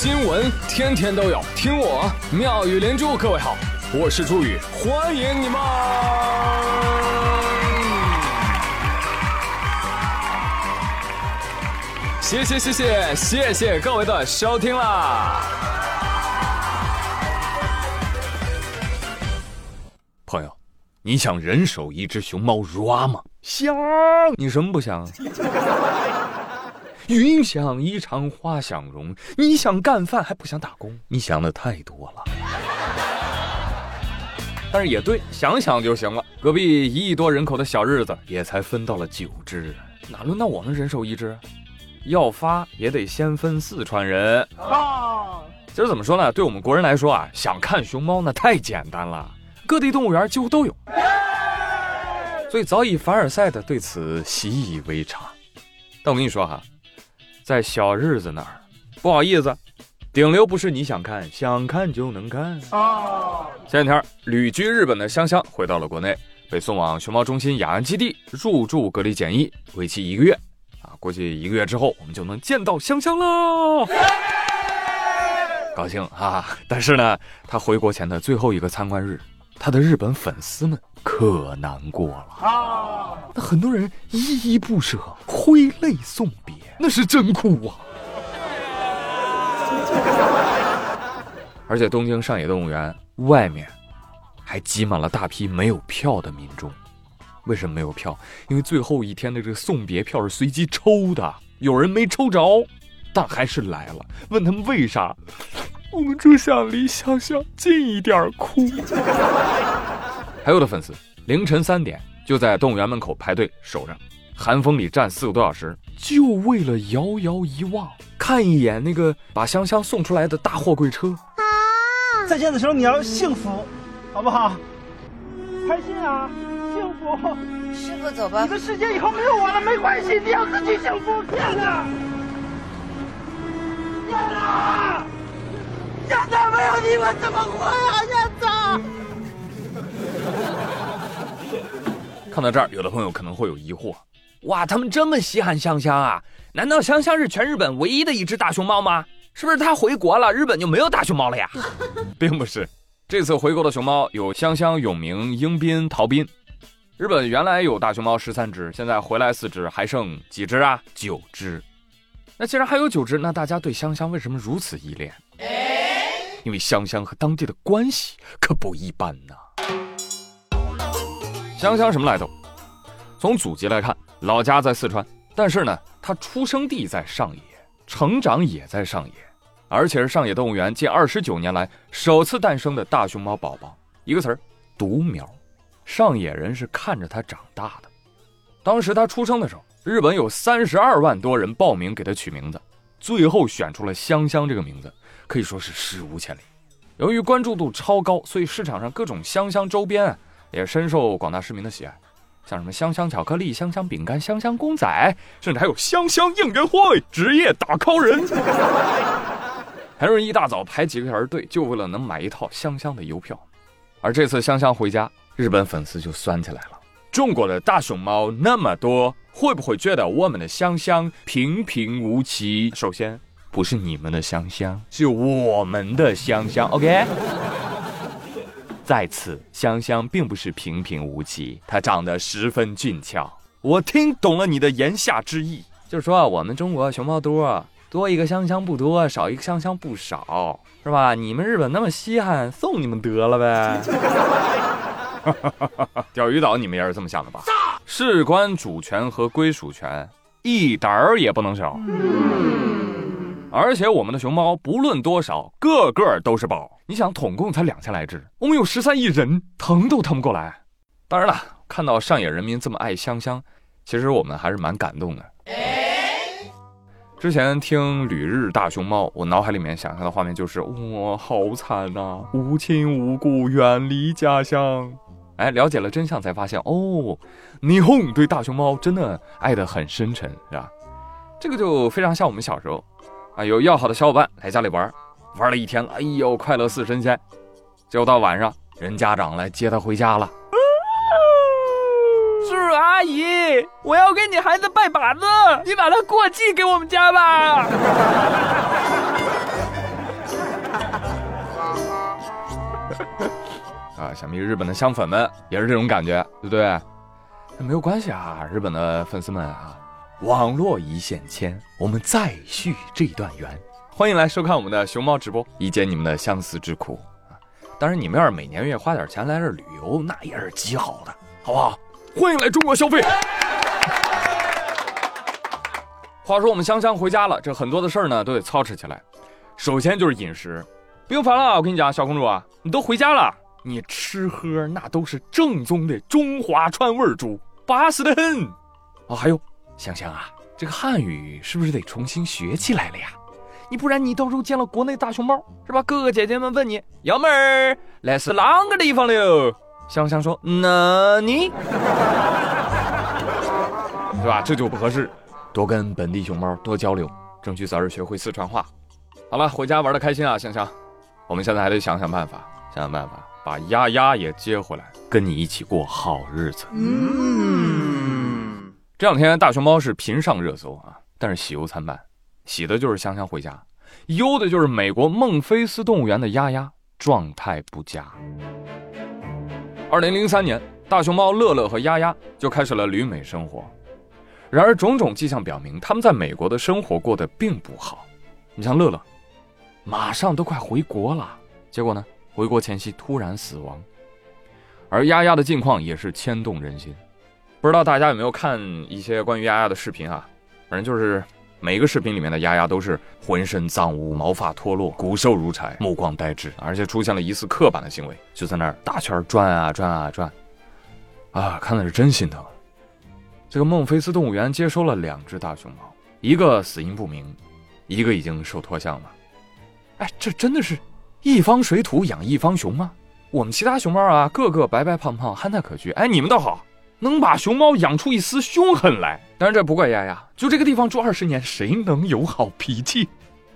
新闻天天都有，听我妙语连珠。各位好，我是朱宇，欢迎你们！谢谢谢谢谢谢各位的收听啦！朋友，你想人手一只熊猫 ra 吗？想，你什么不想？云想衣裳花想容，你想干饭还不想打工？你想的太多了。但是也对，想想就行了。隔壁一亿多人口的小日子也才分到了九只，哪轮到我们人手一只？要发也得先分四川人啊。其实怎么说呢？对我们国人来说啊，想看熊猫那太简单了，各地动物园几乎都有。所以早已凡尔赛的对此习以为常。但我跟你说哈。在小日子那儿，不好意思，顶流不是你想看想看就能看啊。前两天旅居日本的香香回到了国内，被送往熊猫中心雅安基地入住隔离检疫，为期一个月。啊，估计一个月之后我们就能见到香香了，高兴啊！但是呢，他回国前的最后一个参观日，他的日本粉丝们可难过了啊。那很多人依依不舍，挥泪送别。那是真哭啊！而且东京上野动物园外面还挤满了大批没有票的民众。为什么没有票？因为最后一天的这个送别票是随机抽的，有人没抽着，但还是来了。问他们为啥？我们只想离香香近一点哭。还有的粉丝凌晨三点就在动物园门口排队守着。寒风里站四个多小时，就为了遥遥一望，看一眼那个把香香送出来的大货柜车。啊！再见的时候你要幸福，好不好？开心啊，幸福。师傅，走吧。你的世界以后没有我了，没关系，你要自己幸福。天哪！燕子，燕子没有你我怎么活呀？燕子。看到这儿，有的朋友可能会有疑惑。哇，他们这么稀罕香香啊？难道香香是全日本唯一的一只大熊猫吗？是不是它回国了，日本就没有大熊猫了呀？并不是，这次回国的熊猫有香香、永明、英斌、陶斌。日本原来有大熊猫十三只，现在回来四只，还剩几只啊？九只。那既然还有九只，那大家对香香为什么如此依恋？因为香香和当地的关系可不一般呐。香香什么来头？从祖籍来看。老家在四川，但是呢，他出生地在上野，成长也在上野，而且是上野动物园近二十九年来首次诞生的大熊猫宝宝。一个词儿，独苗。上野人是看着他长大的。当时他出生的时候，日本有三十二万多人报名给他取名字，最后选出了香香这个名字，可以说是史无前例。由于关注度超高，所以市场上各种香香周边也深受广大市民的喜爱。像什么香香巧克力、香香饼干、香香公仔，甚至还有香香应援会，职业打 call 人，很多人一大早排几个小时队，就为了能买一套香香的邮票。而这次香香回家，日本粉丝就酸起来了。中国的大熊猫那么多，会不会觉得我们的香香平平无奇？首先，不是你们的香香，是我们的香香。OK。在此，香香并不是平平无奇，它长得十分俊俏。我听懂了你的言下之意，就是说我们中国熊猫多，多一个香香不多，少一个香香不少，是吧？你们日本那么稀罕，送你们得了呗。钓鱼岛你们也是这么想的吧？事关主权和归属权，一点儿也不能少。而且我们的熊猫不论多少，个个都是宝。你想，统共才两千来只，我们有十三亿人，疼都疼不过来。当然了，看到上野人民这么爱香香，其实我们还是蛮感动的。之前听《旅日大熊猫》，我脑海里面想象的画面就是：哇，好惨呐，无亲无故，远离家乡。哎，了解了真相才发现，哦，霓虹对大熊猫真的爱得很深沉，是吧？这个就非常像我们小时候。啊有要好的小伙伴来家里玩玩了一天了哎呦快乐似神仙。就到晚上人家长来接他回家了。叔叔阿姨我要给你孩子拜把子你把他过继给我们家吧。啊想必日本的香粉们也是这种感觉对不对？没有关系啊日本的粉丝们啊网络一线牵，我们再续这段缘。欢迎来收看我们的熊猫直播，一解你们的相思之苦啊！当然，你们要是每年月花点钱来这旅游，那也是极好的，好不好？欢迎来中国消费。话说我们香香回家了，这很多的事儿呢都得操持起来。首先就是饮食，不用烦了。我跟你讲，小公主啊，你都回家了，你吃喝那都是正宗的中华川味儿猪，巴适的很。啊，还有香香啊，这个汉语是不是得重新学起来了呀？你不然你到时候见了国内大熊猫是吧？哥哥姐姐们问你，幺妹儿来是哪个地方了？香香说，那你，是吧？这就不合适，多跟本地熊猫多交流，争取早日学会四川话。好了，回家玩的开心啊，香香。我们现在还得想想办法，想想办法把丫丫也接回来，跟你一起过好日子。嗯，这两天大熊猫是频上热搜啊，但是喜忧参半，喜的就是香香回家，忧的就是美国孟菲斯动物园的丫丫状态不佳。二零零三年，大熊猫乐乐和丫丫就开始了旅美生活，然而种种迹象表明，他们在美国的生活过得并不好。你像乐乐。马上都快回国了，结果呢？回国前夕突然死亡。而丫丫的近况也是牵动人心，不知道大家有没有看一些关于丫丫的视频啊？反正就是每个视频里面的丫丫都是浑身脏污、毛发脱落、骨瘦如柴、目光呆滞，而且出现了疑似刻板的行为，就在那儿大圈转啊转啊转，啊，看的是真心疼。这个孟菲斯动物园接收了两只大熊猫，一个死因不明，一个已经受脱相了。哎，这真的是一方水土养一方熊吗？我们其他熊猫啊，个个白白胖胖，憨态可掬。哎，你们倒好，能把熊猫养出一丝凶狠来。当然，这不怪丫丫，就这个地方住二十年，谁能有好脾气？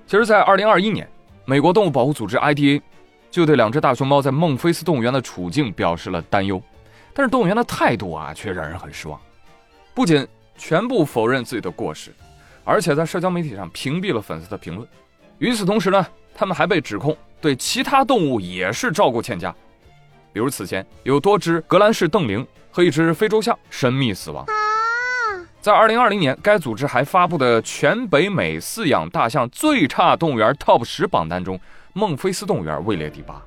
其实，在二零二一年，美国动物保护组织 IDA 就对两只大熊猫在孟菲斯动物园的处境表示了担忧，但是动物园的态度啊，却让人很失望。不仅全部否认自己的过失，而且在社交媒体上屏蔽了粉丝的评论。与此同时呢？他们还被指控对其他动物也是照顾欠佳，比如此前有多只格兰氏瞪羚和一只非洲象神秘死亡。在二零二零年，该组织还发布的全北美饲养大象最差动物园 TOP 十榜单中，孟菲斯动物园位列第八，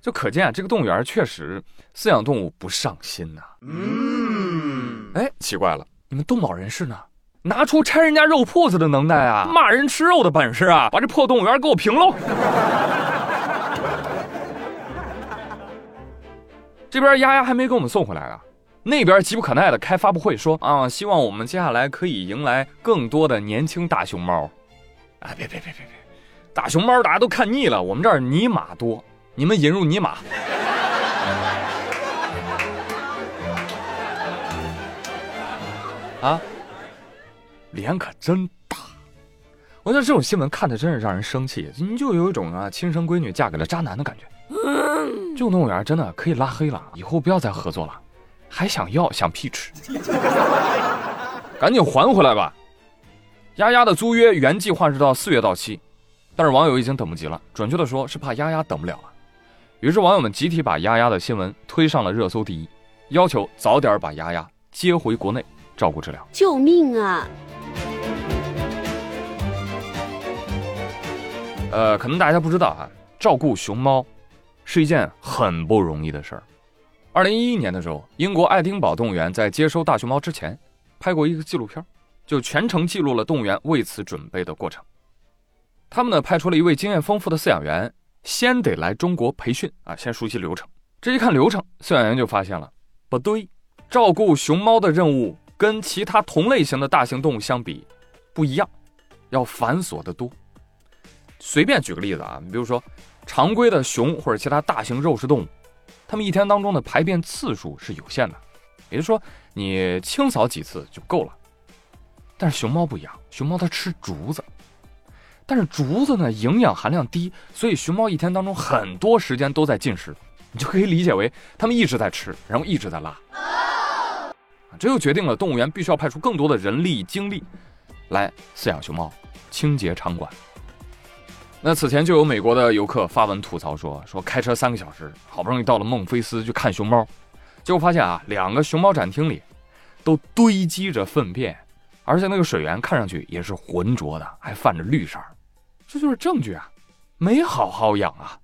就可见啊，这个动物园确实饲养动物不上心呐。嗯，哎，奇怪了，你们动保人士呢？拿出拆人家肉铺子的能耐啊！骂人吃肉的本事啊！把这破动物园给我平喽！这边丫丫还没给我们送回来啊，那边急不可耐的开发布会说啊，希望我们接下来可以迎来更多的年轻大熊猫。啊，别别别别别，大熊猫大家都看腻了，我们这儿泥马多，你们引入尼玛。啊？脸可真大，我觉得这种新闻看的真是让人生气，你就有一种啊亲生闺女嫁给了渣男的感觉。这种动物园真的可以拉黑了，以后不要再合作了，还想要想屁吃，赶紧还回来吧。丫丫的租约原计划是到四月到期，但是网友已经等不及了，准确的说是怕丫丫等不了了。于是网友们集体把丫丫的新闻推上了热搜第一，要求早点把丫丫接回国内照顾治疗。救命啊！呃，可能大家不知道啊，照顾熊猫是一件很不容易的事儿。二零一一年的时候，英国爱丁堡动物园在接收大熊猫之前，拍过一个纪录片，就全程记录了动物园为此准备的过程。他们呢派出了一位经验丰富的饲养员，先得来中国培训啊，先熟悉流程。这一看流程，饲养员就发现了不对，照顾熊猫的任务跟其他同类型的大型动物相比不一样，要繁琐得多。随便举个例子啊，你比如说，常规的熊或者其他大型肉食动物，它们一天当中的排便次数是有限的，也就是说，你清扫几次就够了。但是熊猫不一样，熊猫它吃竹子，但是竹子呢营养含量低，所以熊猫一天当中很多时间都在进食，你就可以理解为它们一直在吃，然后一直在拉。这又决定了动物园必须要派出更多的人力精力来饲养熊猫，清洁场馆。那此前就有美国的游客发文吐槽说，说开车三个小时，好不容易到了孟菲斯去看熊猫，结果发现啊，两个熊猫展厅里都堆积着粪便，而且那个水源看上去也是浑浊的，还泛着绿色这就是证据啊，没好好养啊。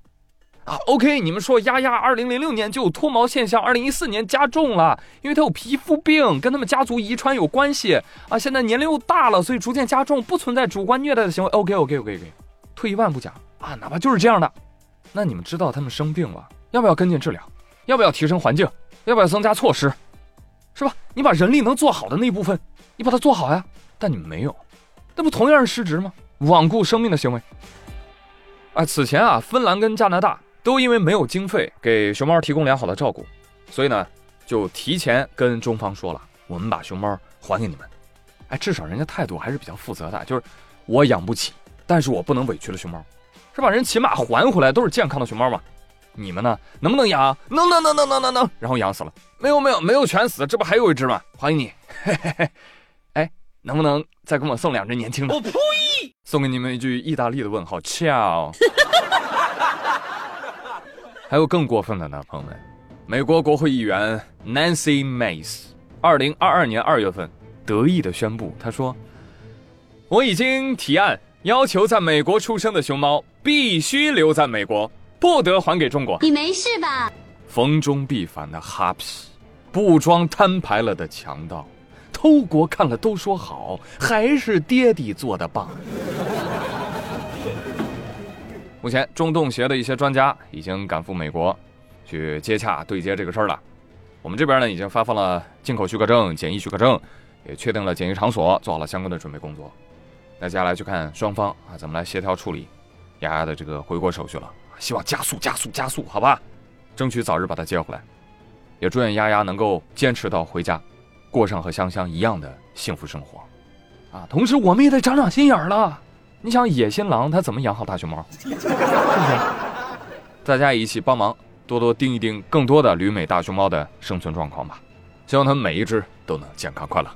啊，OK，你们说丫丫二零零六年就有脱毛现象，二零一四年加重了，因为她有皮肤病，跟他们家族遗传有关系啊。现在年龄又大了，所以逐渐加重，不存在主观虐待的行为。OK，OK，OK，OK。退一万步讲啊，哪怕就是这样的，那你们知道他们生病了，要不要跟进治疗？要不要提升环境？要不要增加措施？是吧？你把人力能做好的那一部分，你把它做好呀。但你们没有，那不同样是失职吗？罔顾生命的行为。啊，此前啊，芬兰跟加拿大都因为没有经费给熊猫提供良好的照顾，所以呢，就提前跟中方说了，我们把熊猫还给你们。哎，至少人家态度还是比较负责的，就是我养不起。但是我不能委屈了熊猫，是吧？人起码还回来都是健康的熊猫嘛。你们呢？能不能养？能能能能能能能。然后养死了？没有没有没有全死，这不还有一只吗？欢迎你。嘿嘿嘿。哎，能不能再给我送两只年轻的？我呸！送给你们一句意大利的问号，ciao。还有更过分的呢，朋友们。美国国会议员 Nancy Mace，二零二二年二月份得意的宣布，他说：“我已经提案。”要求在美国出生的熊猫必须留在美国，不得还给中国。你没事吧？逢中必反的哈皮，不装摊牌了的强盗，偷国看了都说好，还是爹地做的棒。目前，中动协的一些专家已经赶赴美国，去接洽对接这个事儿了。我们这边呢，已经发放了进口许可证、检疫许可证，也确定了检疫场所，做好了相关的准备工作。那接下来就看双方啊怎么来协调处理丫丫的这个回国手续了，希望加速加速加速，好吧，争取早日把她接回来，也祝愿丫丫能够坚持到回家，过上和香香一样的幸福生活，啊，同时我们也得长长心眼儿了。你想野心狼他怎么养好大熊猫？是不是？大家一起帮忙，多多盯一盯更多的旅美大熊猫的生存状况吧，希望它们每一只都能健康快乐。